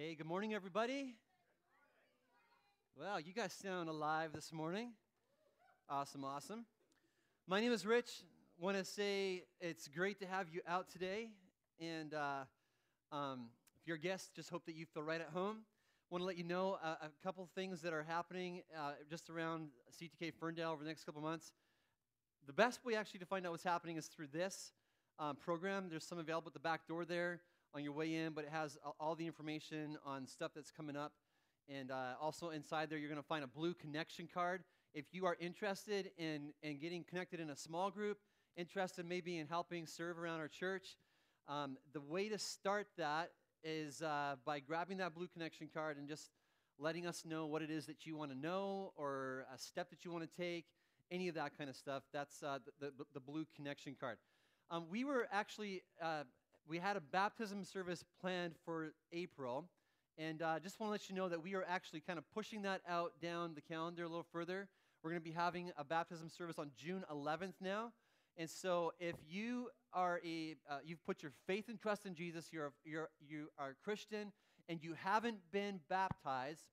Hey, good morning, everybody. Well, you guys sound alive this morning. Awesome, awesome. My name is Rich. Want to say it's great to have you out today. And uh, um, if you're a guest, just hope that you feel right at home. Want to let you know a, a couple things that are happening uh, just around CTK Ferndale over the next couple months. The best way actually to find out what's happening is through this um, program. There's some available at the back door there on your way in, but it has all the information on stuff that's coming up. And uh, also inside there, you're going to find a blue connection card. If you are interested in, in getting connected in a small group, interested maybe in helping serve around our church, um, the way to start that is uh, by grabbing that blue connection card and just letting us know what it is that you want to know or a step that you want to take, any of that kind of stuff. That's uh, the, the, the, blue connection card. Um, we were actually uh, we had a baptism service planned for April. And uh, just want to let you know that we are actually kind of pushing that out down the calendar a little further. We're going to be having a baptism service on June 11th now. And so if you are a, uh, you've put your faith and trust in Jesus, you're, you're, you are a Christian, and you haven't been baptized,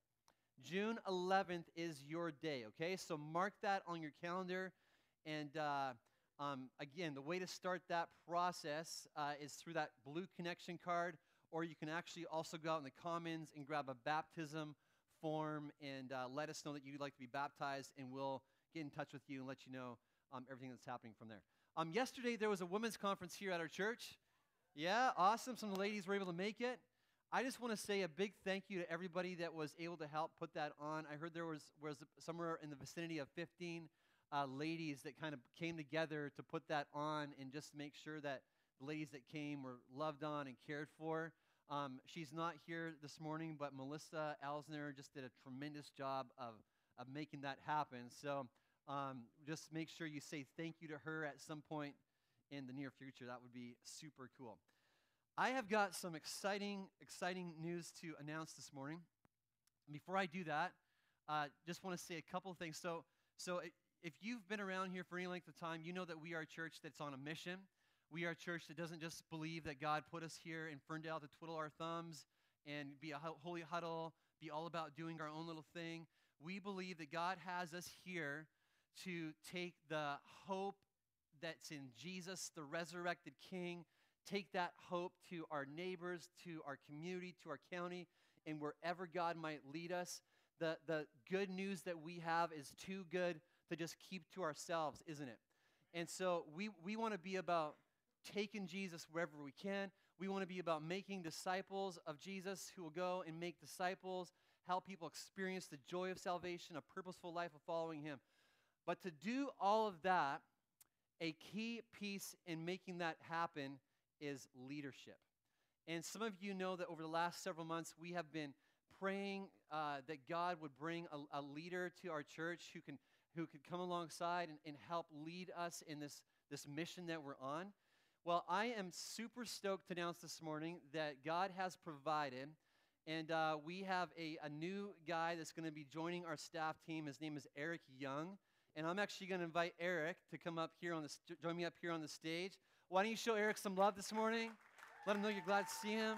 June 11th is your day, okay? So mark that on your calendar. And uh, um, again, the way to start that process uh, is through that blue connection card, or you can actually also go out in the Commons and grab a baptism form and uh, let us know that you'd like to be baptized, and we'll get in touch with you and let you know um, everything that's happening from there. Um, yesterday, there was a women's conference here at our church. Yeah, awesome. Some ladies were able to make it. I just want to say a big thank you to everybody that was able to help put that on. I heard there was, was somewhere in the vicinity of 15 uh, ladies that kind of came together to put that on and just make sure that the ladies that came were loved on and cared for. Um, she's not here this morning, but Melissa Alsner just did a tremendous job of, of making that happen. So um, just make sure you say thank you to her at some point in the near future. That would be super cool. I have got some exciting, exciting news to announce this morning. Before I do that, uh, just want to say a couple things. So, so it, if you've been around here for any length of time, you know that we are a church that's on a mission. We are a church that doesn't just believe that God put us here in Ferndale to twiddle our thumbs and be a holy huddle, be all about doing our own little thing. We believe that God has us here to take the hope that's in Jesus, the resurrected King, take that hope to our neighbors, to our community, to our county, and wherever God might lead us. The, the good news that we have is too good to just keep to ourselves, isn't it? And so we, we want to be about taking Jesus wherever we can. We want to be about making disciples of Jesus who will go and make disciples, help people experience the joy of salvation, a purposeful life of following Him. But to do all of that, a key piece in making that happen is leadership. And some of you know that over the last several months, we have been praying uh, that God would bring a, a leader to our church who can who could come alongside and, and help lead us in this, this mission that we're on. Well, I am super stoked to announce this morning that God has provided, and uh, we have a, a new guy that's going to be joining our staff team. His name is Eric Young, and I'm actually going to invite Eric to come up here on the st- join me up here on the stage. Why don't you show Eric some love this morning? Let him know you're glad to see him.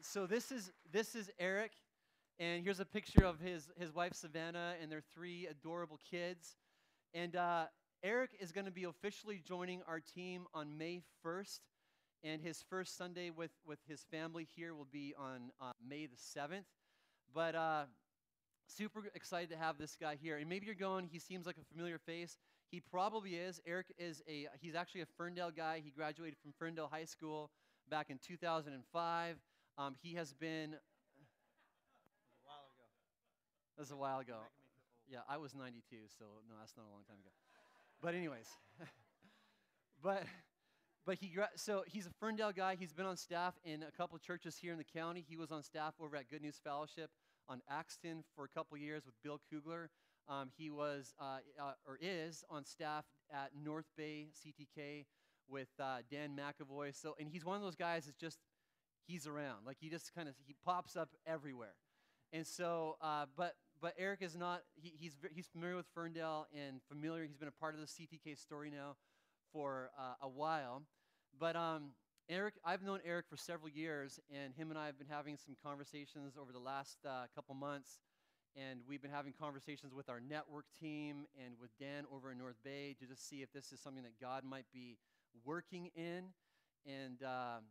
So this is this is Eric. And here's a picture of his, his wife, Savannah, and their three adorable kids. And uh, Eric is going to be officially joining our team on May 1st. And his first Sunday with, with his family here will be on uh, May the 7th. But uh, super excited to have this guy here. And maybe you're going, he seems like a familiar face. He probably is. Eric is a, he's actually a Ferndale guy. He graduated from Ferndale High School back in 2005. Um, he has been that was a while ago. Yeah, I was 92, so no, that's not a long time ago. But anyways, but but he so he's a Ferndale guy. He's been on staff in a couple churches here in the county. He was on staff over at Good News Fellowship on Axton for a couple years with Bill Kugler. Um, he was uh, uh, or is on staff at North Bay CTK with uh, Dan McAvoy. So and he's one of those guys that's just he's around. Like he just kind of he pops up everywhere. And so, uh, but but Eric is not, he, he's, he's familiar with Ferndale and familiar, he's been a part of the CTK story now for uh, a while. But um, Eric, I've known Eric for several years, and him and I have been having some conversations over the last uh, couple months. And we've been having conversations with our network team and with Dan over in North Bay to just see if this is something that God might be working in. And um,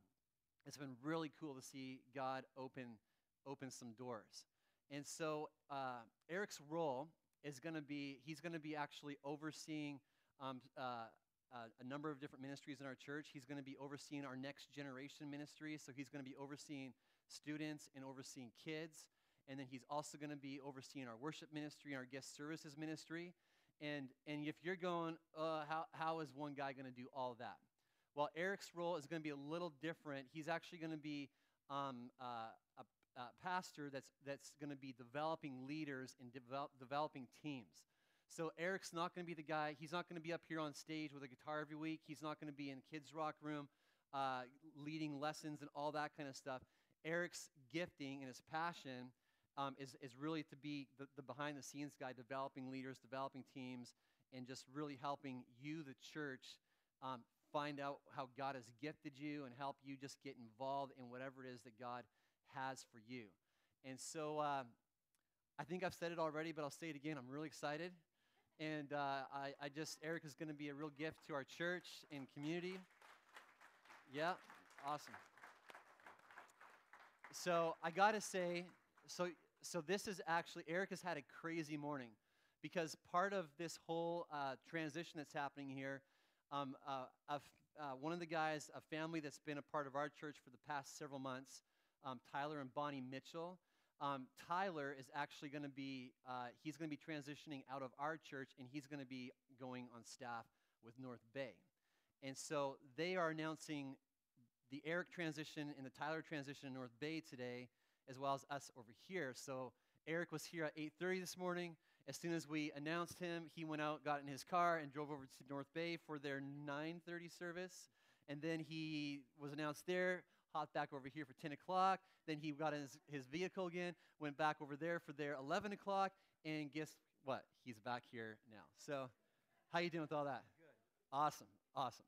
it's been really cool to see God open open some doors. And so uh, Eric's role is going to be he's going to be actually overseeing um, uh, uh, a number of different ministries in our church. He's going to be overseeing our next generation ministry. So he's going to be overseeing students and overseeing kids. And then he's also going to be overseeing our worship ministry and our guest services ministry. And, and if you're going, uh, how, how is one guy going to do all that? Well, Eric's role is going to be a little different. He's actually going to be um, uh, a, a, pastor that's, that's going to be developing leaders and develop, developing teams. So Eric's not going to be the guy, he's not going to be up here on stage with a guitar every week. He's not going to be in kids' rock room uh, leading lessons and all that kind of stuff. Eric's gifting and his passion um, is, is really to be the, the behind the scenes guy, developing leaders, developing teams, and just really helping you, the church, um, find out how God has gifted you and help you just get involved in whatever it is that God has for you. And so uh, I think I've said it already, but I'll say it again. I'm really excited. And uh, I, I just, Eric is going to be a real gift to our church and community. Yeah, awesome. So I got to say, so, so this is actually, Eric has had a crazy morning because part of this whole uh, transition that's happening here, um, uh, uh, one of the guys, a family that's been a part of our church for the past several months, um, Tyler and Bonnie Mitchell, um, Tyler is actually going to be, uh, he's going to be transitioning out of our church and he's going to be going on staff with North Bay. And so they are announcing the Eric transition and the Tyler transition in North Bay today, as well as us over here. So Eric was here at 8:30 this morning. As soon as we announced him, he went out, got in his car, and drove over to North Bay for their 9:30 service. And then he was announced there hopped back over here for 10 o'clock. Then he got in his, his vehicle again, went back over there for their 11 o'clock, and guess what? He's back here now. So, how you doing with all that? Good. Awesome, awesome.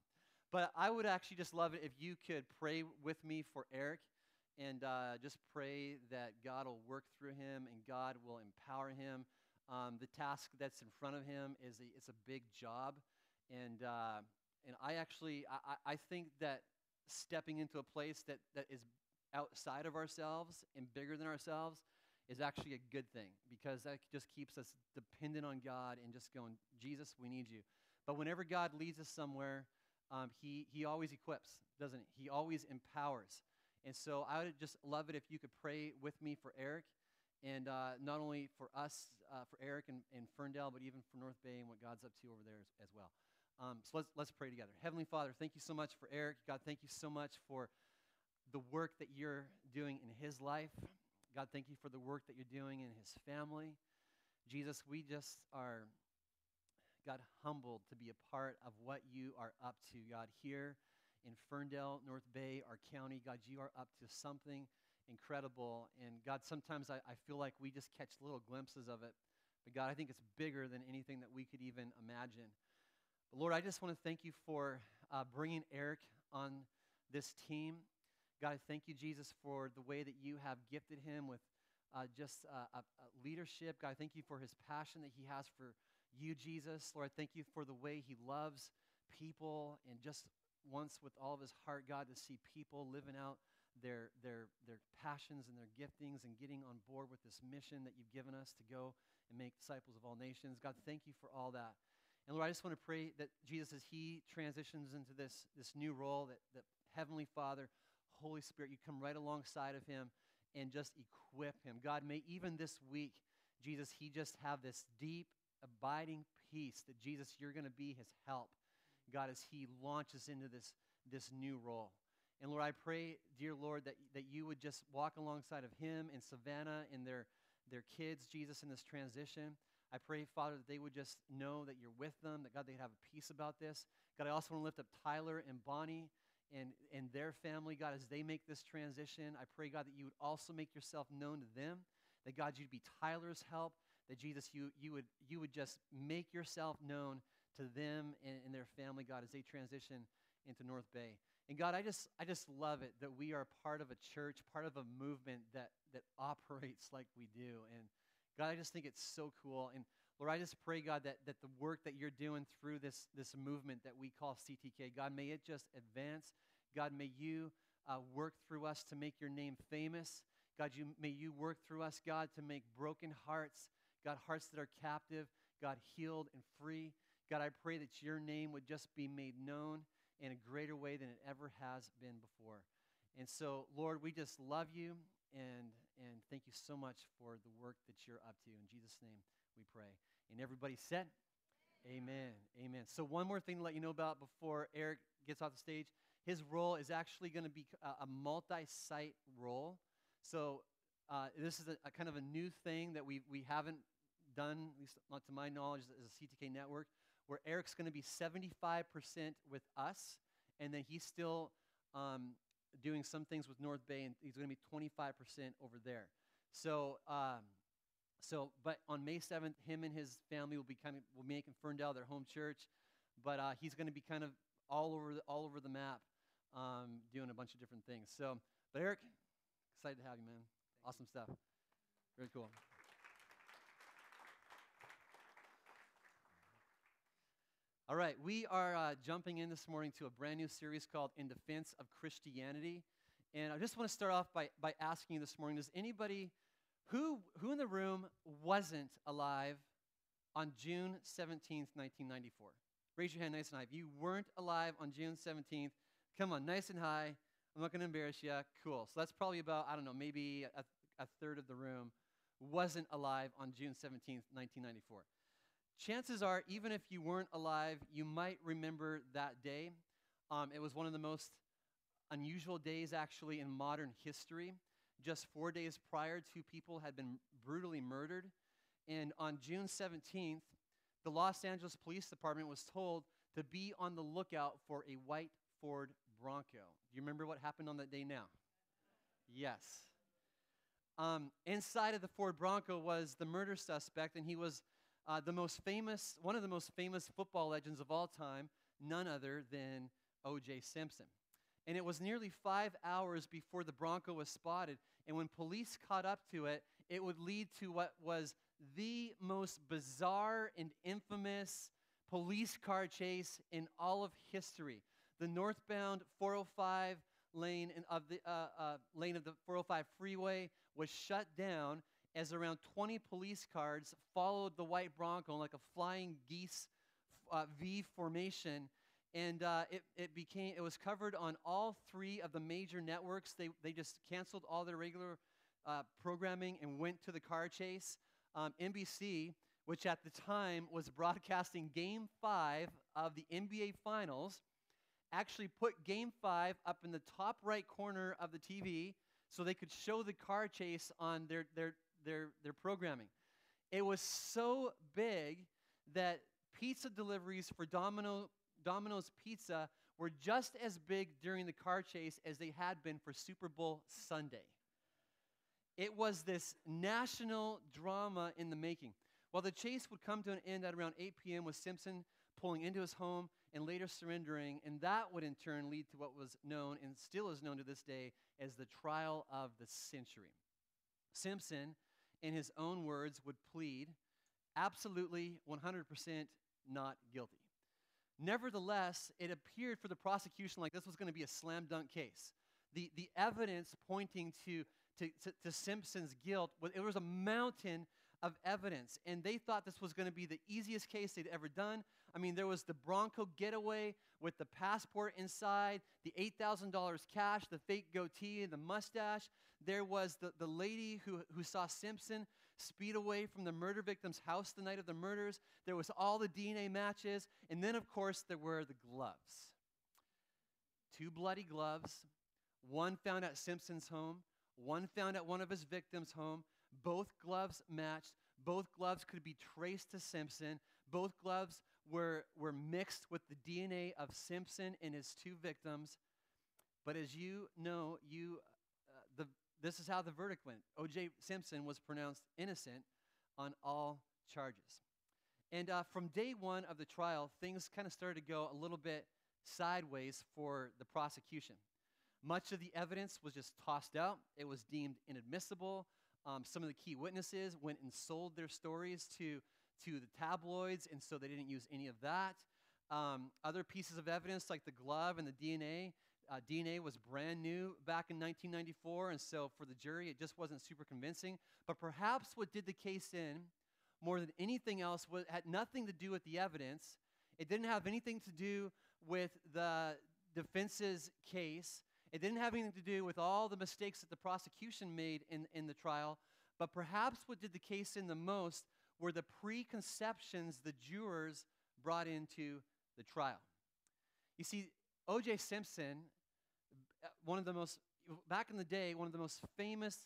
But I would actually just love it if you could pray with me for Eric and uh, just pray that God will work through him and God will empower him. Um, the task that's in front of him is a, it's a big job, and uh, and I actually I, I think that stepping into a place that, that is outside of ourselves and bigger than ourselves is actually a good thing because that just keeps us dependent on God and just going, Jesus, we need you. But whenever God leads us somewhere, um, he, he always equips, doesn't he? He always empowers. And so I would just love it if you could pray with me for Eric and uh, not only for us, uh, for Eric and, and Ferndale, but even for North Bay and what God's up to over there as, as well. Um, so let's, let's pray together. Heavenly Father, thank you so much for Eric. God, thank you so much for the work that you're doing in his life. God, thank you for the work that you're doing in his family. Jesus, we just are, God, humbled to be a part of what you are up to, God, here in Ferndale, North Bay, our county. God, you are up to something incredible. And God, sometimes I, I feel like we just catch little glimpses of it. But God, I think it's bigger than anything that we could even imagine. But Lord, I just want to thank you for uh, bringing Eric on this team. God, I thank you, Jesus, for the way that you have gifted him with uh, just uh, leadership. God, I thank you for his passion that he has for you, Jesus. Lord, I thank you for the way he loves people and just wants with all of his heart, God, to see people living out their, their, their passions and their giftings and getting on board with this mission that you've given us to go and make disciples of all nations. God, thank you for all that. And Lord, I just want to pray that Jesus, as he transitions into this, this new role, that, that Heavenly Father, Holy Spirit, you come right alongside of him and just equip him. God, may even this week, Jesus, he just have this deep, abiding peace that Jesus, you're going to be his help. God, as he launches into this, this new role. And Lord, I pray, dear Lord, that, that you would just walk alongside of him and Savannah and their, their kids, Jesus, in this transition. I pray, Father, that they would just know that you're with them, that God, they'd have a peace about this. God, I also want to lift up Tyler and Bonnie and, and their family, God, as they make this transition. I pray, God, that you would also make yourself known to them, that God, you'd be Tyler's help, that Jesus, you, you, would, you would just make yourself known to them and, and their family, God, as they transition into North Bay. And God, I just, I just love it that we are part of a church, part of a movement that, that operates like we do. And God, I just think it's so cool. And Lord, I just pray, God, that, that the work that you're doing through this, this movement that we call CTK, God, may it just advance. God, may you uh, work through us to make your name famous. God, you, may you work through us, God, to make broken hearts, God, hearts that are captive, God, healed and free. God, I pray that your name would just be made known in a greater way than it ever has been before. And so, Lord, we just love you and, and thank you so much for the work that you're up to. In Jesus' name we pray. And everybody said, Amen. Amen. So, one more thing to let you know about before Eric gets off the stage his role is actually going to be a, a multi site role. So, uh, this is a, a, kind of a new thing that we, we haven't done, at least not to my knowledge, as a CTK network, where Eric's going to be 75% with us, and then he's still um, doing some things with North Bay, and he's going to be 25% over there. So, um, so, but on May 7th, him and his family will be kind of will be making Ferndale their home church, but uh, he's going to be kind of all over the, all over the map, um, doing a bunch of different things. So, but Eric, excited to have you, man. Awesome stuff. Very cool. All right, we are uh, jumping in this morning to a brand new series called In Defense of Christianity. And I just want to start off by, by asking you this morning does anybody, who, who in the room wasn't alive on June 17th, 1994? Raise your hand nice and high. If you weren't alive on June 17th, come on, nice and high. I'm not going to embarrass you. Cool. So that's probably about, I don't know, maybe a, a third of the room wasn't alive on June 17th, 1994 chances are, even if you weren't alive, you might remember that day. Um, it was one of the most unusual days, actually, in modern history. Just four days prior, two people had been brutally murdered. And on June 17th, the Los Angeles Police Department was told to be on the lookout for a white Ford Bronco. Do you remember what happened on that day now? Yes. Um, inside of the Ford Bronco was the murder suspect, and he was uh, the most famous, one of the most famous football legends of all time, none other than O.J. Simpson. And it was nearly five hours before the Bronco was spotted. And when police caught up to it, it would lead to what was the most bizarre and infamous police car chase in all of history. The northbound 405 lane of the uh, uh, lane of the 405 freeway was shut down as around 20 police cars followed the white Bronco like a flying geese uh, V formation. And uh, it, it became, it was covered on all three of the major networks. They, they just canceled all their regular uh, programming and went to the car chase. Um, NBC, which at the time was broadcasting game five of the NBA Finals, actually put game five up in the top right corner of the TV so they could show the car chase on their, their, their, their programming. It was so big that pizza deliveries for Domino, Domino's Pizza were just as big during the car chase as they had been for Super Bowl Sunday. It was this national drama in the making. While the chase would come to an end at around 8 p.m., with Simpson pulling into his home and later surrendering, and that would in turn lead to what was known and still is known to this day as the trial of the century. Simpson in his own words, would plead absolutely 100% not guilty. Nevertheless, it appeared for the prosecution like this was going to be a slam dunk case. The, the evidence pointing to, to, to, to Simpson's guilt, it was a mountain of evidence. And they thought this was going to be the easiest case they'd ever done. I mean, there was the Bronco getaway with the passport inside, the $8,000 cash, the fake goatee, and the mustache. There was the, the lady who, who saw Simpson speed away from the murder victim's house the night of the murders. There was all the DNA matches. And then, of course, there were the gloves. Two bloody gloves, one found at Simpson's home, one found at one of his victims' home. Both gloves matched. Both gloves could be traced to Simpson. Both gloves were, were mixed with the DNA of Simpson and his two victims. But as you know, you, uh, the, this is how the verdict went. O.J. Simpson was pronounced innocent on all charges. And uh, from day one of the trial, things kind of started to go a little bit sideways for the prosecution. Much of the evidence was just tossed out, it was deemed inadmissible. Um, some of the key witnesses went and sold their stories to, to the tabloids, and so they didn't use any of that. Um, other pieces of evidence, like the glove and the DNA, uh, DNA was brand new back in 1994, and so for the jury, it just wasn't super convincing. But perhaps what did the case in more than anything else was, had nothing to do with the evidence. It didn't have anything to do with the defense's case. It didn't have anything to do with all the mistakes that the prosecution made in, in the trial, but perhaps what did the case in the most were the preconceptions the jurors brought into the trial. You see, O.J. Simpson, one of the most, back in the day, one of the most famous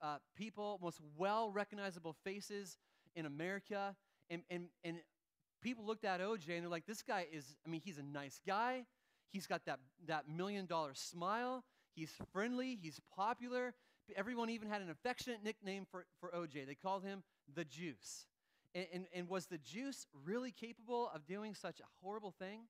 uh, people, most well recognizable faces in America, and, and, and people looked at OJ and they're like, this guy is, I mean, he's a nice guy. He's got that, that million dollar smile. He's friendly. He's popular. Everyone even had an affectionate nickname for, for OJ. They called him the Juice. And, and, and was the Juice really capable of doing such a horrible thing?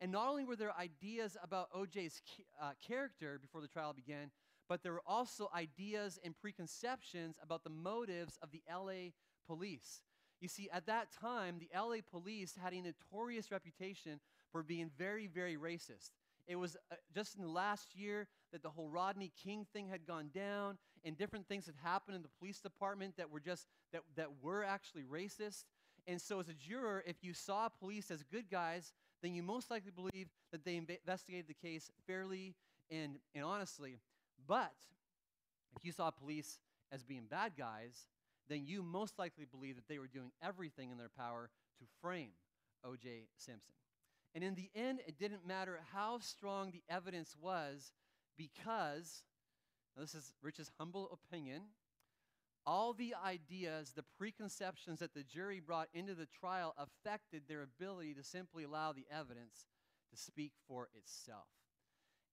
And not only were there ideas about OJ's uh, character before the trial began, but there were also ideas and preconceptions about the motives of the LA police. You see, at that time, the LA police had a notorious reputation for being very, very racist. It was uh, just in the last year that the whole Rodney King thing had gone down, and different things had happened in the police department that were just that, that were actually racist. And so, as a juror, if you saw police as good guys, then you most likely believe that they investigated the case fairly and, and honestly. But if you saw police as being bad guys, then you most likely believe that they were doing everything in their power to frame O.J. Simpson. And in the end, it didn't matter how strong the evidence was because, this is Rich's humble opinion, all the ideas, the preconceptions that the jury brought into the trial affected their ability to simply allow the evidence to speak for itself.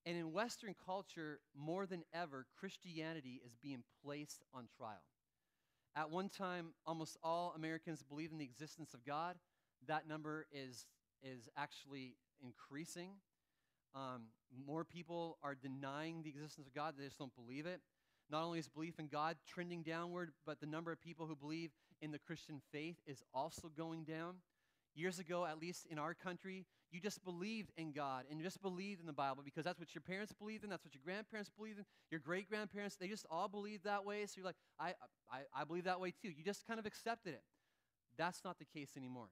And in Western culture, more than ever, Christianity is being placed on trial. At one time, almost all Americans believed in the existence of God. That number is, is actually increasing. Um, more people are denying the existence of God, they just don't believe it. Not only is belief in God trending downward, but the number of people who believe in the Christian faith is also going down. Years ago, at least in our country, you just believed in God and you just believed in the Bible because that's what your parents believed in, that's what your grandparents believed in, your great grandparents, they just all believed that way. So you're like, I, I, I believe that way too. You just kind of accepted it. That's not the case anymore.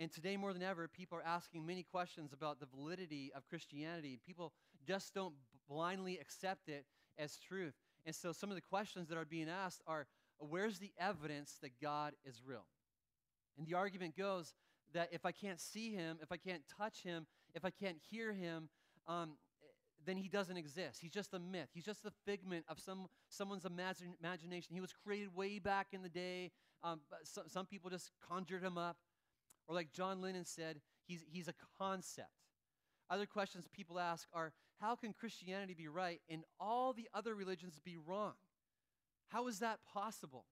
And today, more than ever, people are asking many questions about the validity of Christianity. People just don't blindly accept it as truth. And so, some of the questions that are being asked are where's the evidence that God is real? And the argument goes that if I can't see him, if I can't touch him, if I can't hear him, um, then he doesn't exist. He's just a myth. He's just a figment of some, someone's imagine, imagination. He was created way back in the day. Um, some, some people just conjured him up. Or, like John Lennon said, he's, he's a concept. Other questions people ask are how can Christianity be right and all the other religions be wrong? How is that possible?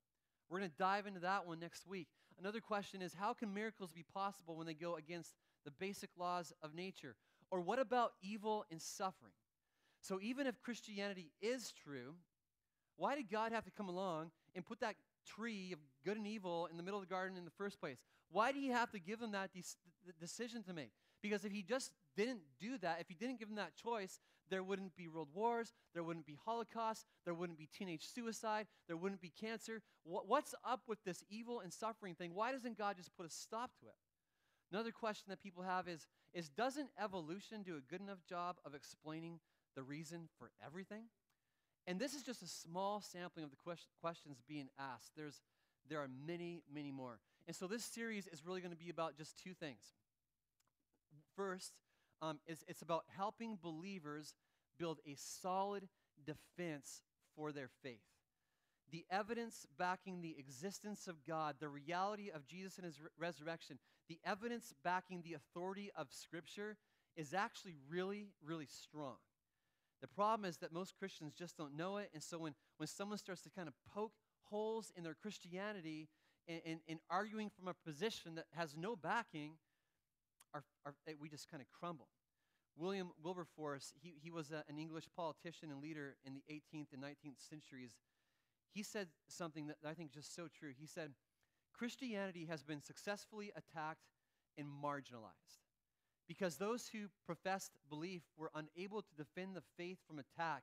We're going to dive into that one next week. Another question is how can miracles be possible when they go against the basic laws of nature? Or what about evil and suffering? So, even if Christianity is true, why did God have to come along and put that tree of good and evil in the middle of the garden in the first place? Why did he have to give them that de- decision to make? Because if he just didn't do that, if he didn't give them that choice, there wouldn't be world wars, there wouldn't be Holocaust, there wouldn't be teenage suicide, there wouldn't be cancer. what's up with this evil and suffering thing? Why doesn't God just put a stop to it? Another question that people have is, is doesn't evolution do a good enough job of explaining the reason for everything? And this is just a small sampling of the question, questions being asked. There's, there are many, many more. And so this series is really going to be about just two things. First, um, it's, it's about helping believers build a solid defense for their faith. The evidence backing the existence of God, the reality of Jesus and his re- resurrection, the evidence backing the authority of Scripture is actually really, really strong. The problem is that most Christians just don't know it. And so when, when someone starts to kind of poke holes in their Christianity and, and, arguing from a position that has no backing, we just kind of crumble. William Wilberforce, he, he was a, an English politician and leader in the 18th and 19th centuries. He said something that I think is just so true. He said, Christianity has been successfully attacked and marginalized because those who professed belief were unable to defend the faith from attack,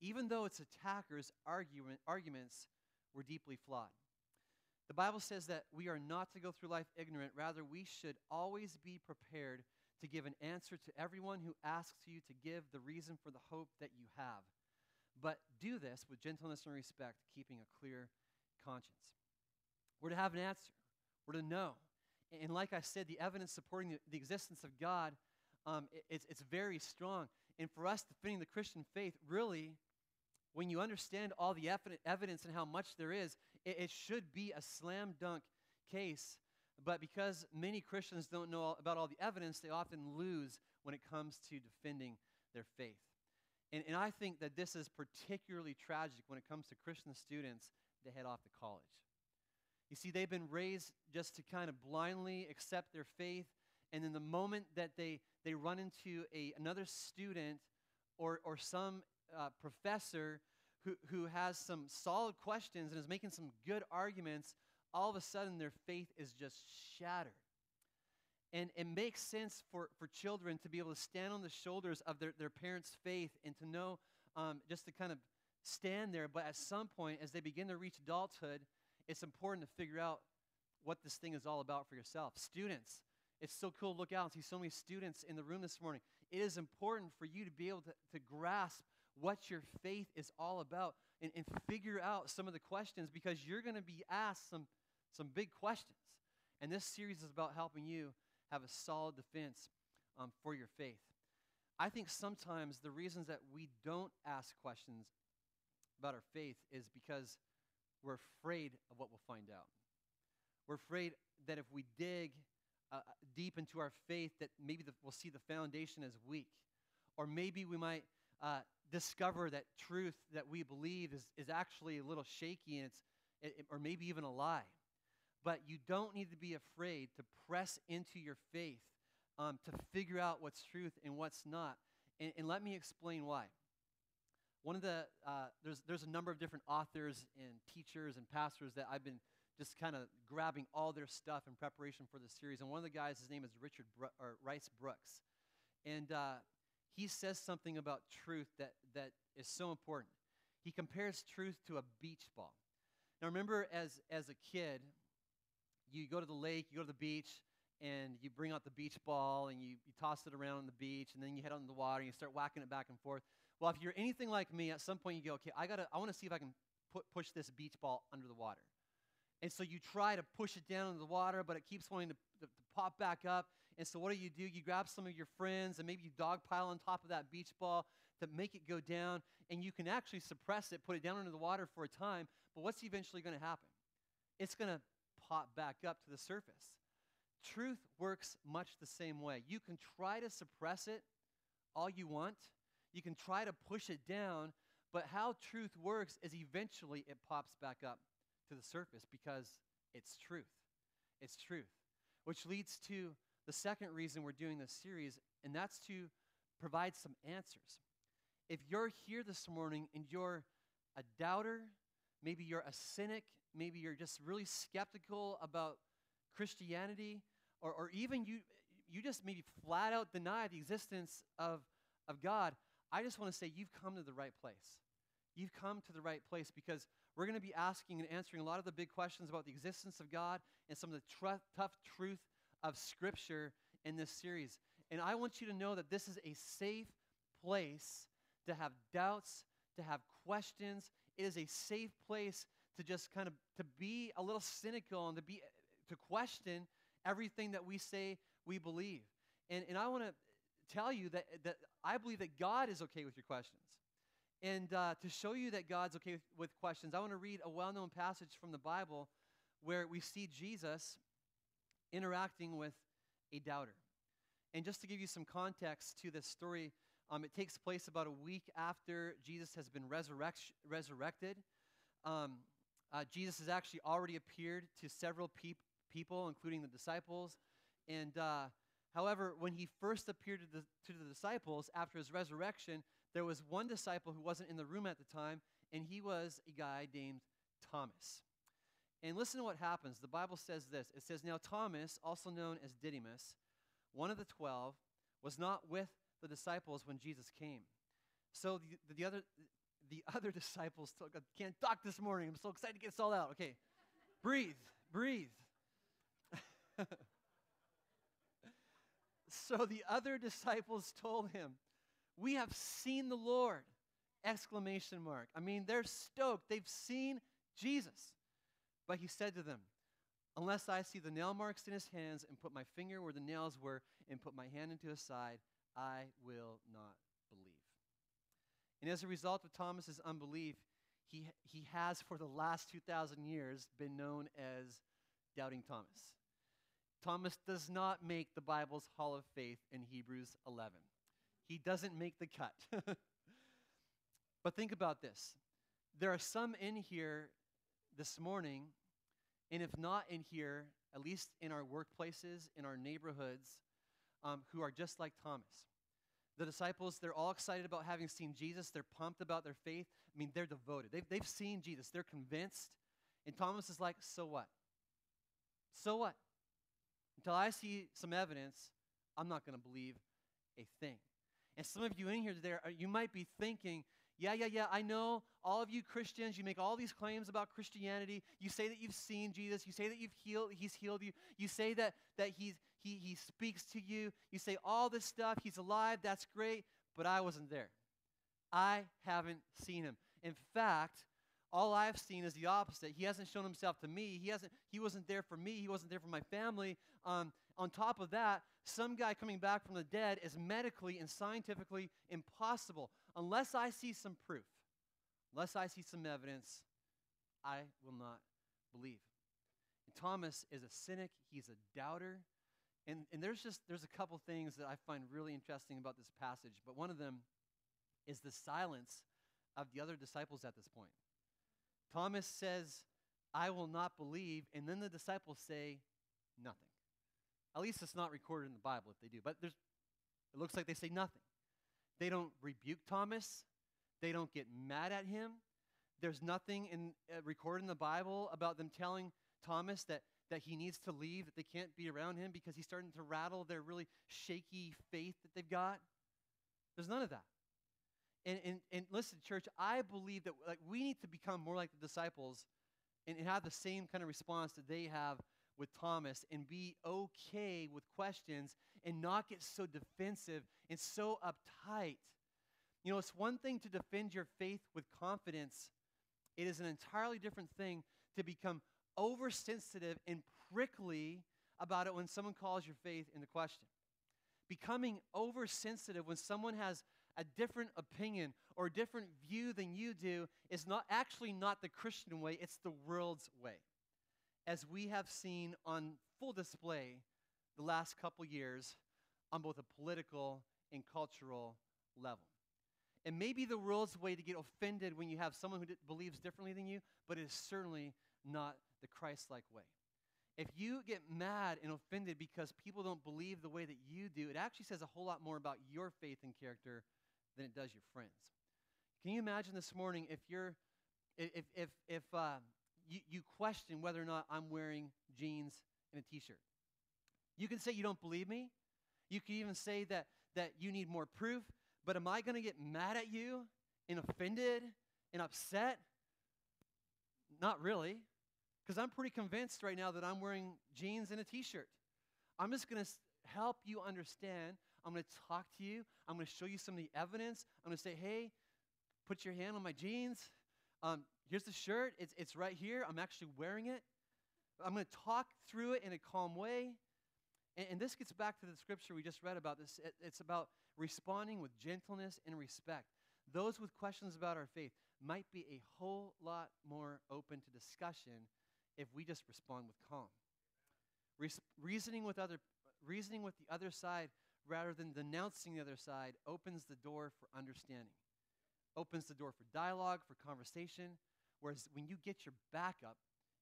even though its attackers' argument, arguments were deeply flawed. The Bible says that we are not to go through life ignorant. Rather, we should always be prepared to give an answer to everyone who asks you to give the reason for the hope that you have. But do this with gentleness and respect, keeping a clear conscience. We're to have an answer, we're to know. And like I said, the evidence supporting the, existence of God, um, it, it's, it's very strong. And for us defending the Christian faith, really, when you understand all the evidence and how much there is, it, it should be a slam dunk case. But because many Christians don't know all, about all the evidence, they often lose when it comes to defending their faith. And, and I think that this is particularly tragic when it comes to Christian students that head off to college. You see, they've been raised just to kind of blindly accept their faith, and then the moment that they, they run into a, another student or, or some uh, professor who, who has some solid questions and is making some good arguments, all of a sudden their faith is just shattered. And it makes sense for, for children to be able to stand on the shoulders of their, their parents' faith and to know um, just to kind of stand there. But at some point, as they begin to reach adulthood, it's important to figure out what this thing is all about for yourself. Students, it's so cool to look out and see so many students in the room this morning. It is important for you to be able to, to grasp what your faith is all about and, and figure out some of the questions because you're going to be asked some, some big questions. And this series is about helping you have a solid defense um, for your faith. I think sometimes the reasons that we don't ask questions about our faith is because we're afraid of what we'll find out. We're afraid that if we dig uh, deep into our faith, that maybe the, we'll see the foundation as weak. Or maybe we might uh, discover that truth that we believe is, is actually a little shaky and it's, it, or maybe even a lie. But you don't need to be afraid to press into your faith um, to figure out what's truth and what's not. And, and let me explain why. One of the, uh, there's, there's a number of different authors and teachers and pastors that I've been just kind of grabbing all their stuff in preparation for this series. And one of the guys, his name is Richard or Rice Broocks. And uh, he says something about truth that, that is so important. He compares truth to a beach ball. Now, remember, as, as a kid, you go to the lake, you go to the beach, and you bring out the beach ball and you, you toss it around on the beach, and then you head out in the water and you start whacking it back and forth. Well, if you're anything like me, at some point you go, okay, I gotta, I want to see if I can put, push this beach ball under the water. And so you try to push it down into the water, but it keeps wanting to, to, to, pop back up. And so what do you do? You grab some of your friends and maybe you dogpile on top of that beach ball to make it go down. And you can actually suppress it, put it down under the water for a time. But what's eventually going to happen? It's going to pop back up to the surface. Truth works much the same way. You can try to suppress it all you want, you can try to push it down, but how truth works is eventually it pops back up to the surface because it's truth. It's truth. Which leads to the second reason we're doing this series, and that's to provide some answers. If you're here this morning and you're a doubter, maybe you're a cynic, maybe you're just really skeptical about Christianity, or, or even you, you just maybe flat out deny the existence of, of God, I just want to say you've come to the right place. You've come to the right place because we're going to be asking and answering a lot of the big questions about the existence of God and some of the tr- tough truth of Scripture in this series. And I want you to know that this is a safe place to have doubts, to have questions. It is a safe place to just kind of to be a little cynical and to be to question everything that we say we believe. And, and I want to tell you that, that I believe that God is okay with your questions. And uh, to show you that God's okay with, with questions, I want to read a well known passage from the Bible where we see Jesus interacting with a doubter. And just to give you some context to this story, um, it takes place about a week after Jesus has been resurrect- resurrected. Um, uh, Jesus has actually already appeared to several peop- people, including the disciples. And uh, However, when he first appeared to the, to the disciples after his resurrection, there was one disciple who wasn't in the room at the time, and he was a guy named Thomas. And listen to what happens. The Bible says this it says, Now Thomas, also known as Didymus, one of the twelve, was not with the disciples when Jesus came. So the, the other, the other disciples took, I can't talk this morning. I'm so excited to get this all out. Okay, breathe, breathe. so the other disciples told him, We have seen the Lord! Exclamation mark. I mean, they're stoked. They've seen Jesus. But he said to them, Unless I see the nail marks in his hands and put my finger where the nails were and put my hand into his side, I will not believe. And as a result of Thomas's unbelief, he, he has for the last 2,000 years been known as Doubting Thomas. Thomas does not make the Bible's Hall of Faith in Hebrews 11. He doesn't make the cut. but think about this. There are some in here this morning, and if not in here, at least in our workplaces, in our neighborhoods, um, who are just like Thomas. The disciples, they're all excited about having seen Jesus. They're pumped about their faith. I mean, they're devoted. They've, they've seen Jesus, they're convinced. And Thomas is like, so what? So what? Until I see some evidence, I'm not going to believe a thing. And some of you in here today, you might be thinking, yeah, yeah, yeah, I know all of you Christians, you make all these claims about Christianity. You say that you've seen Jesus. You say that you've healed, he's healed you. You say that, that he's, he, he speaks to you. You say all this stuff. He's alive. That's great. But I wasn't there. I haven't seen him. In fact, all I've seen is the opposite. He hasn't shown himself to me. He hasn't. He wasn't there for me. He wasn't there for my family. Um, on top of that, some guy coming back from the dead is medically and scientifically impossible. Unless I see some proof, unless I see some evidence, I will not believe. And Thomas is a cynic, he's a doubter. And, and there's just there's a couple things that I find really interesting about this passage, but one of them is the silence of the other disciples at this point. Thomas says, I will not believe, and then the disciples say nothing. At least it's not recorded in the Bible if they do. But there's, it looks like they say nothing. They don't rebuke Thomas. They don't get mad at him. There's nothing in, uh, recorded in the Bible about them telling Thomas that, that he needs to leave, that they can't be around him because he's starting to rattle their really shaky faith that they've got. There's none of that. And, and, and listen, church, I believe that like, we need to become more like the disciples and, and have the same kind of response that they have with Thomas and be okay with questions and not get so defensive and so uptight. You know, it's one thing to defend your faith with confidence, it is an entirely different thing to become oversensitive and prickly about it when someone calls your faith into question. Becoming oversensitive when someone has a different opinion or a different view than you do is not actually not the Christian way, it's the world's way as we have seen on full display the last couple years on both a political and cultural level. And maybe the world's way to get offended when you have someone who d- believes differently than you, but it is certainly not the Christ like way. If you get mad and offended because people don't believe the way that you do, it actually says a whole lot more about your faith and character than it does your friends. Can you imagine this morning if you're, if, if, if, uh, you, you question whether or not I'm wearing jeans and a t shirt. You can say you don't believe me. You can even say that, that you need more proof. But am I going to get mad at you and offended and upset? Not really. Because I'm pretty convinced right now that I'm wearing jeans and a t shirt. I'm just going to help you understand. I'm going to talk to you. I'm going to show you some of the evidence. I'm going to say, hey, put your hand on my jeans. Um, here's the shirt. It's, it's right here. I'm actually wearing it. I'm going to talk through it in a calm way. And, and, this gets back to the scripture we just read about this. It, it's about responding with gentleness and respect. Those with questions about our faith might be a whole lot more open to discussion if we just respond with calm. Reasoning with other reasoning with the other side rather than denouncing the other side opens the door for understanding opens the door for dialogue, for conversation. Whereas when you get your back up,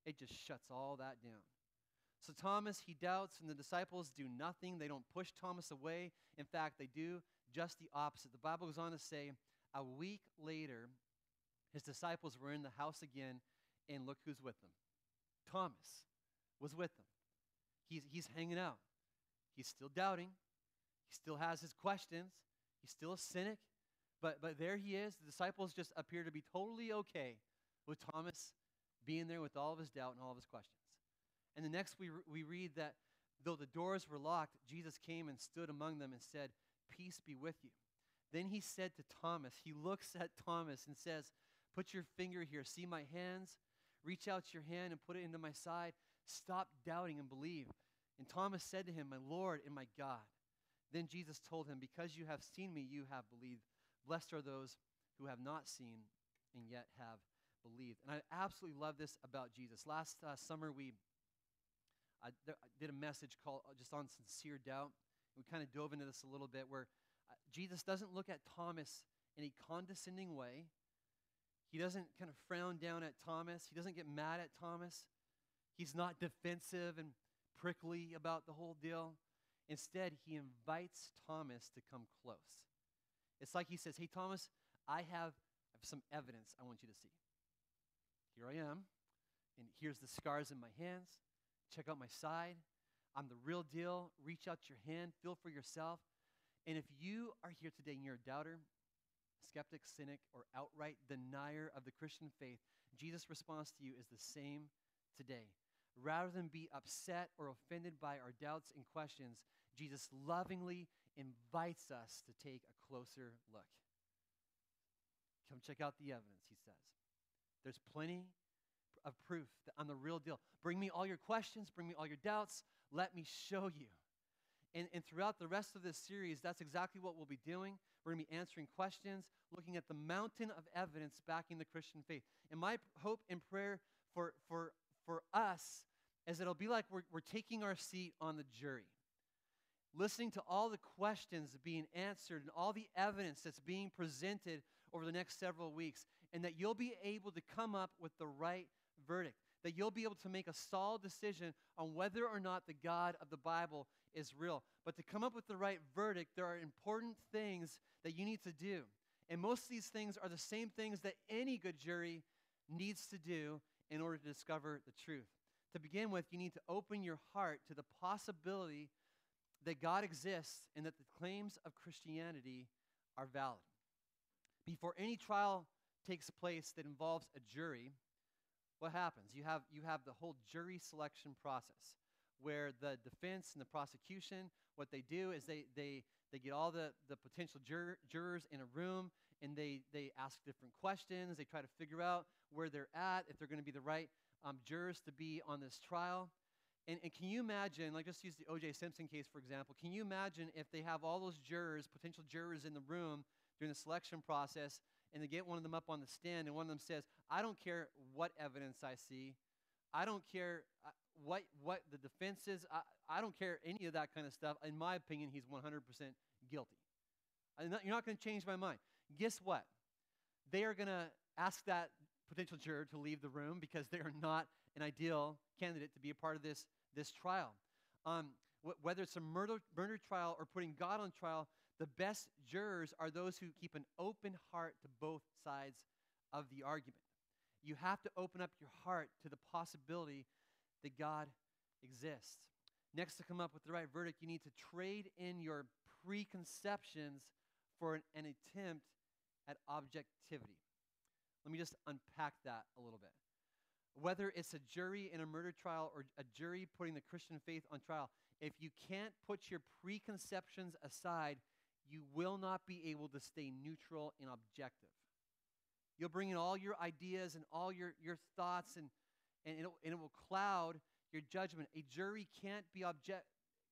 it just shuts all that down. So Thomas, he doubts, and the disciples do nothing. They don't push Thomas away. In fact, they do just the opposite. The Bible goes on to say, a week later, his disciples were in the house again, and look who's with them. Thomas was with them. He's, he's hanging out. He's still doubting. He still has his questions. He's still a cynic. But, but there he is. The disciples just appear to be totally okay with Thomas being there with all of his doubt and all of his questions. And the next we, we read that though the doors were locked, Jesus came and stood among them and said, Peace be with you. Then he said to Thomas, he looks at Thomas and says, Put your finger here. See my hands? Reach out your hand and put it into my side. Stop doubting and believe. And Thomas said to him, My Lord and my God. Then Jesus told him, Because you have seen me, you have believed. Blessed are those who have not seen and yet have believed. And I absolutely love this about Jesus. Last uh, summer, we I, did a message called uh, just on sincere doubt. We kind of dove into this a little bit where uh, Jesus doesn't look at Thomas in a condescending way. He doesn't kind of frown down at Thomas. He doesn't get mad at Thomas. He's not defensive and prickly about the whole deal. Instead, he invites Thomas to come close. It's like he says, Hey, Thomas, I have, I have some evidence I want you to see. Here I am, and here's the scars in my hands. Check out my side. I'm the real deal. Reach out your hand, feel for yourself. And if you are here today and you're a doubter, skeptic, cynic, or outright denier of the Christian faith, Jesus' response to you is the same today. Rather than be upset or offended by our doubts and questions, Jesus lovingly invites us to take a closer look. Come check out the evidence, he says. There's plenty of proof that I'm the real deal. Bring me all your questions, bring me all your doubts. Let me show you. And, and throughout the rest of this series, that's exactly what we'll be doing. We're going to be answering questions, looking at the mountain of evidence backing the Christian faith. And my hope and prayer for, for, for us is it'll be like we're, we're taking our seat on the jury, listening to all the questions being answered and all the evidence that's being presented over the next several weeks, and that you'll be able to come up with the right verdict, that you'll be able to make a solid decision on whether or not the God of the Bible is real. But to come up with the right verdict, there are important things that you need to do. And most of these things are the same things that any good jury needs to do in order to discover the truth. To begin with, you need to open your heart to the possibility that God exists and that the claims of Christianity are valid. Before any trial takes place that involves a jury, what happens? You have, you have the whole jury selection process where the defense and the prosecution, what they do is they, they, they get all the, the potential jur- jurors in a room and they, they ask different questions. They try to figure out where they're at, if they're going to be the right um, jurors to be on this trial. And, and can you imagine, like just use the O.J. Simpson case, for example, can you imagine if they have all those jurors, potential jurors in the room during the selection process, and they get one of them up on the stand, and one of them says, I don't care what evidence I see. I don't care uh, what, what the defense is. I, I don't care any of that kind of stuff. In my opinion, he's 100% guilty. Not, you're not going to change my mind. Guess what? They are going to ask that potential juror to leave the room because they are not an ideal candidate to be a part of this, this trial. Um, wh- whether it's a murder, murder trial or putting God on trial, the best jurors are those who keep an open heart to both sides of the argument. You have to open up your heart to the possibility that God exists. Next, to come up with the right verdict, you need to trade in your preconceptions for an, an attempt at objectivity. Let me just unpack that a little bit. Whether it's a jury in a murder trial or a jury putting the Christian faith on trial, if you can't put your preconceptions aside, you will not be able to stay neutral and objective. You'll bring in all your ideas and all your, your thoughts, and, and, it'll, and it will cloud your judgment. A jury can't be object,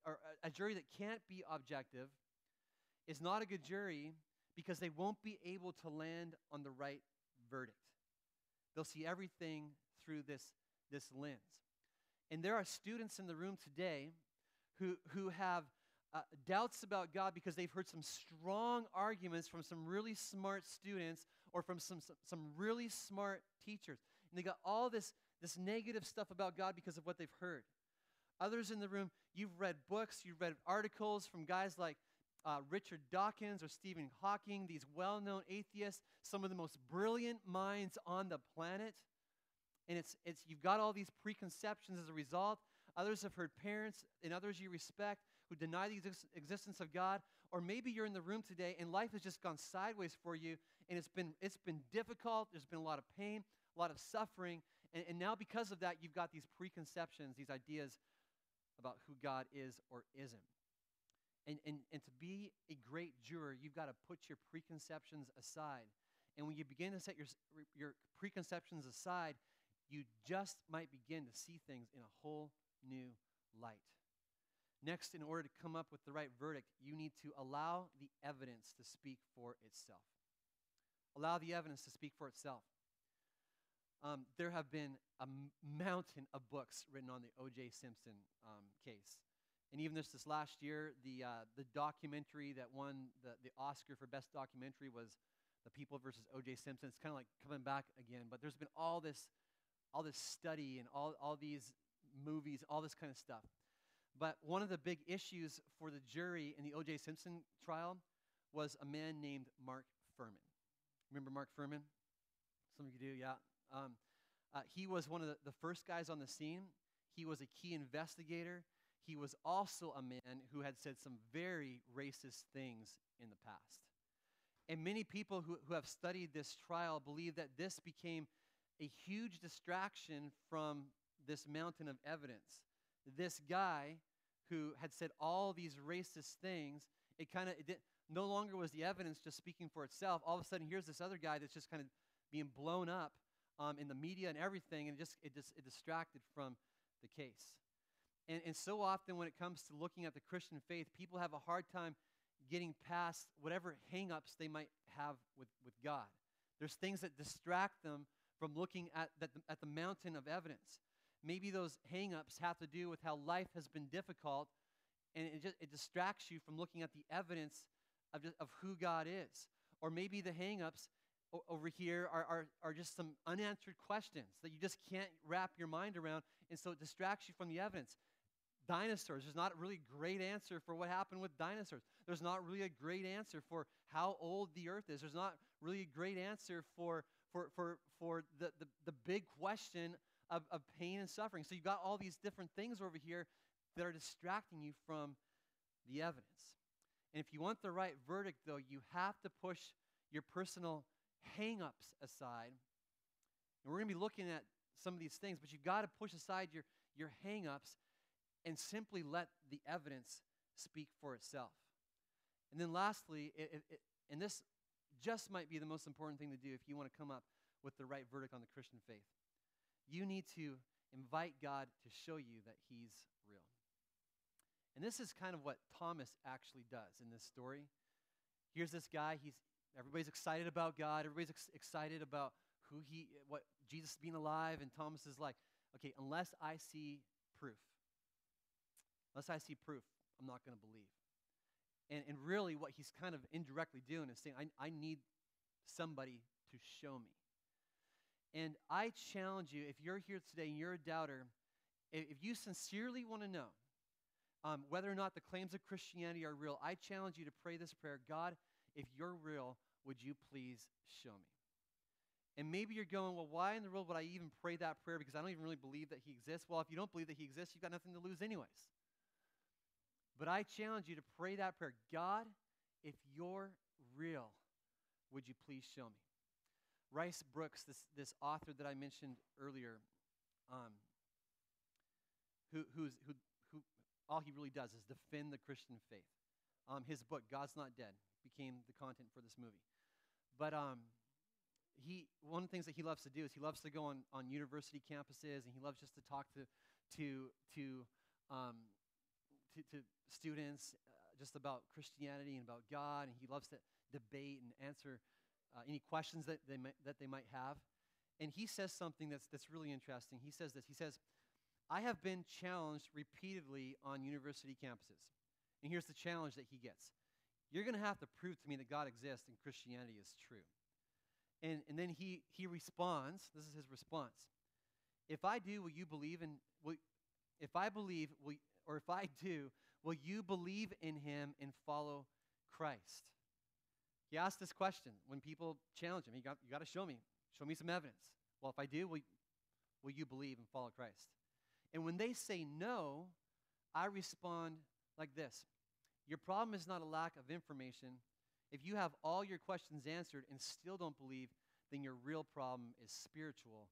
or a, a jury that can't be objective is not a good jury because they won't be able to land on the right verdict. They'll see everything through this, this lens. And there are students in the room today who, who have uh, doubts about God because they've heard some strong arguments from some really smart students or from some, some, some really smart teachers. And they got all this, this negative stuff about God because of what they've heard. Others in the room, you've read books, you've read articles from guys like uh, Richard Dawkins or Stephen Hawking, these well known atheists, some of the most brilliant minds on the planet. And it's, it's, you've got all these preconceptions as a result. Others have heard parents and others you respect who deny the ex- existence of God. Or maybe you're in the room today and life has just gone sideways for you and it's been, it's been difficult. There's been a lot of pain, a lot of suffering. And, and now, because of that, you've got these preconceptions, these ideas about who God is or isn't. And, and, and to be a great juror, you've got to put your preconceptions aside. And when you begin to set your, your preconceptions aside, you just might begin to see things in a whole new light. Next, in order to come up with the right verdict, you need to allow the evidence to speak for itself. Allow the evidence to speak for itself. Um, there have been a mountain of books written on the O.J. Simpson um, case. And even this, this last year, the, uh, the documentary that won the, the Oscar for Best Documentary was The People versus O.J. Simpson. It's kind of like coming back again. But there's been all this, all this study and all, all these movies, all this kind of stuff. But one of the big issues for the jury in the O.J. Simpson trial was a man named Mark Fuhrman. Remember Mark Fuhrman? Some of you do, yeah. Um, uh, he was one of the, the first guys on the scene. He was a key investigator. He was also a man who had said some very racist things in the past. And many people who, who have studied this trial believe that this became a huge distraction from this mountain of evidence. This guy who had said all these racist things, it kind of no longer was the evidence just speaking for itself. All of a sudden, here's this other guy that's just kind of being blown up um, in the media and everything, and it just it just it distracted from the case. And, and so often, when it comes to looking at the Christian faith, people have a hard time getting past whatever hangups they might have with, with God. There's things that distract them from looking at, the, at the mountain of evidence. Maybe those hangups have to do with how life has been difficult, and it, just, it distracts you from looking at the evidence of, just, of who God is. Or maybe the hangups over here are, are, are just some unanswered questions that you just can't wrap your mind around, and so it distracts you from the evidence. Dinosaurs, there's not a really great answer for what happened with dinosaurs. There's not really a great answer for how old the earth is. There's not really a great answer for, for, for, for the, the, the big question of, of pain and suffering. So you've got all these different things over here that are distracting you from the evidence. And if you want the right verdict, though, you have to push your personal hang-ups aside. And we're going to be looking at some of these things, but you've got to push aside your, your hang-ups and simply let the evidence speak for itself. And then lastly, it, it, it, and this just might be the most important thing to do if you want to come up with the right verdict on the Christian faith. You need to invite God to show you that He's real. And this is kind of what Thomas actually does in this story. Here's this guy, he's everybody's excited about God, everybody's ex- excited about who he what Jesus being alive and Thomas is like, okay, unless I see proof. Unless I see proof, I'm not going to believe. And, and really, what he's kind of indirectly doing is saying, I, I need somebody to show me. And I challenge you, if you're here today and you're a doubter, if you sincerely want to know um, whether or not the claims of Christianity are real, I challenge you to pray this prayer God, if you're real, would you please show me? And maybe you're going, well, why in the world would I even pray that prayer? Because I don't even really believe that he exists. Well, if you don't believe that he exists, you've got nothing to lose, anyways. But I challenge you to pray that prayer God, if you're real, would you please show me? Rice Broocks, this, this author that I mentioned earlier, um, who, who all he really does is defend the Christian faith. Um, his book, God's Not Dead, became the content for this movie. But um, he, one of the things that he loves to do is he loves to go on, on university campuses and he loves just to talk to, to, to, um, to, to students uh, just about Christianity and about God. And he loves to debate and answer uh, any questions that they, might, that they might have. And he says something that's, that's really interesting. He says this He says, I have been challenged repeatedly on university campuses. And here's the challenge that he gets You're going to have to prove to me that God exists and Christianity is true. And, and then he, he responds this is his response. If I do, will you believe in, will, if I believe, will, or if I do, will you believe in him and follow Christ? He asked this question when people challenge him. You got, you got to show me. Show me some evidence. Well, if I do, will, will you believe and follow Christ? And when they say no, I respond like this Your problem is not a lack of information. If you have all your questions answered and still don't believe, then your real problem is spiritual,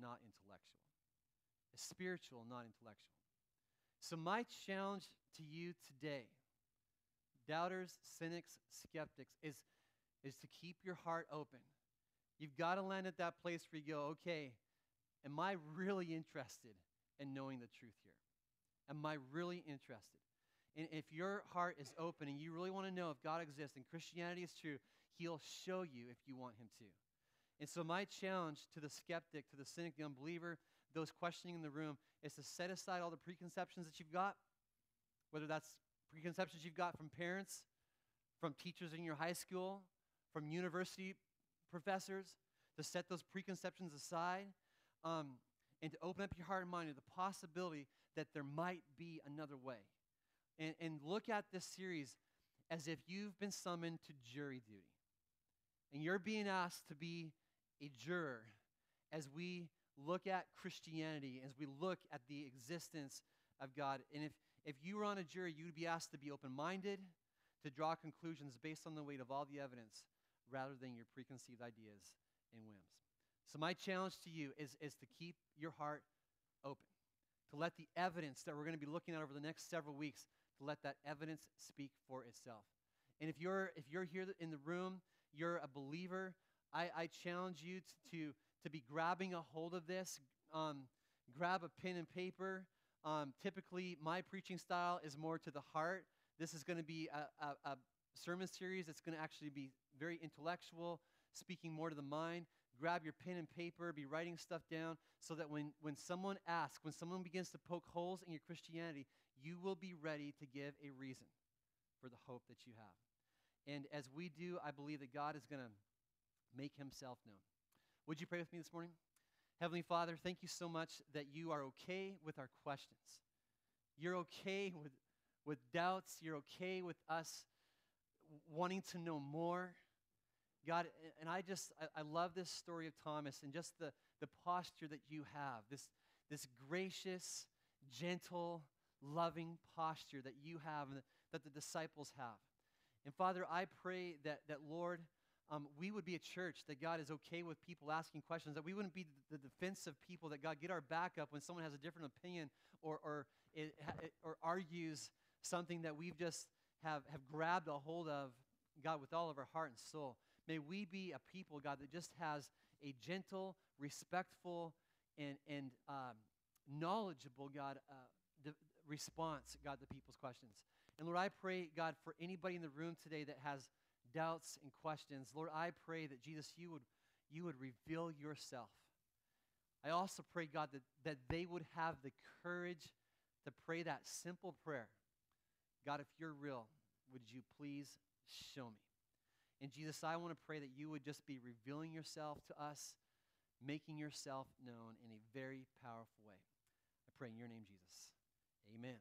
not intellectual. It's spiritual, not intellectual. So, my challenge to you today, doubters, cynics, skeptics, is, is to keep your heart open. You've got to land at that place where you go, okay, am I really interested in knowing the truth here? Am I really interested? And if your heart is open and you really want to know if God exists and Christianity is true, He'll show you if you want Him to. And so, my challenge to the skeptic, to the cynic, the unbeliever, those questioning in the room, is to set aside all the preconceptions that you've got, whether that's preconceptions you've got from parents, from teachers in your high school, from university professors, to set those preconceptions aside um, and to open up your heart and mind to the possibility that there might be another way. And, and look at this series as if you've been summoned to jury duty. And you're being asked to be a juror as we look at Christianity, as we look at the existence of God. And if, if you were on a jury, you would be asked to be open minded, to draw conclusions based on the weight of all the evidence rather than your preconceived ideas and whims. So, my challenge to you is, is to keep your heart open, to let the evidence that we're going to be looking at over the next several weeks, to let that evidence speak for itself. And if you're, if you're here in the room, you're a believer, I, I challenge you to, to, to be grabbing a hold of this. Um, grab a pen and paper. Um, typically, my preaching style is more to the heart. This is going to be a, a, a sermon series that's going to actually be very intellectual, speaking more to the mind. Grab your pen and paper, be writing stuff down so that when, when someone asks, when someone begins to poke holes in your Christianity, you will be ready to give a reason for the hope that you have. And as we do, I believe that God is going to make himself known. Would you pray with me this morning? Heavenly Father, thank you so much that you are okay with our questions. You're okay with, with doubts. You're okay with us wanting to know more. God, and I just, I, love this story of Thomas and just the, the posture that you have, this, this gracious, gentle, loving posture that you have and that the disciples have. And Father, I pray that, that Lord, um, we would be a church that God is okay with people asking questions, that we wouldn't be the, the defensive people, that God get our back up when someone has a different opinion or, or, it, or argues something that we've just have, have grabbed a hold of, God, with all of our heart and soul. May we be a people, God, that just has a gentle, respectful, and, and um, knowledgeable, God, uh, response, God, to people's questions. And Lord, I pray, God, for anybody in the room today that has doubts and questions, Lord, I pray that Jesus, you would, you would reveal yourself. I also pray, God, that, that they would have the courage to pray that simple prayer God, if you're real, would you please show me? And Jesus, I want to pray that you would just be revealing yourself to us, making yourself known in a very powerful way. I pray in your name, Jesus. Amen.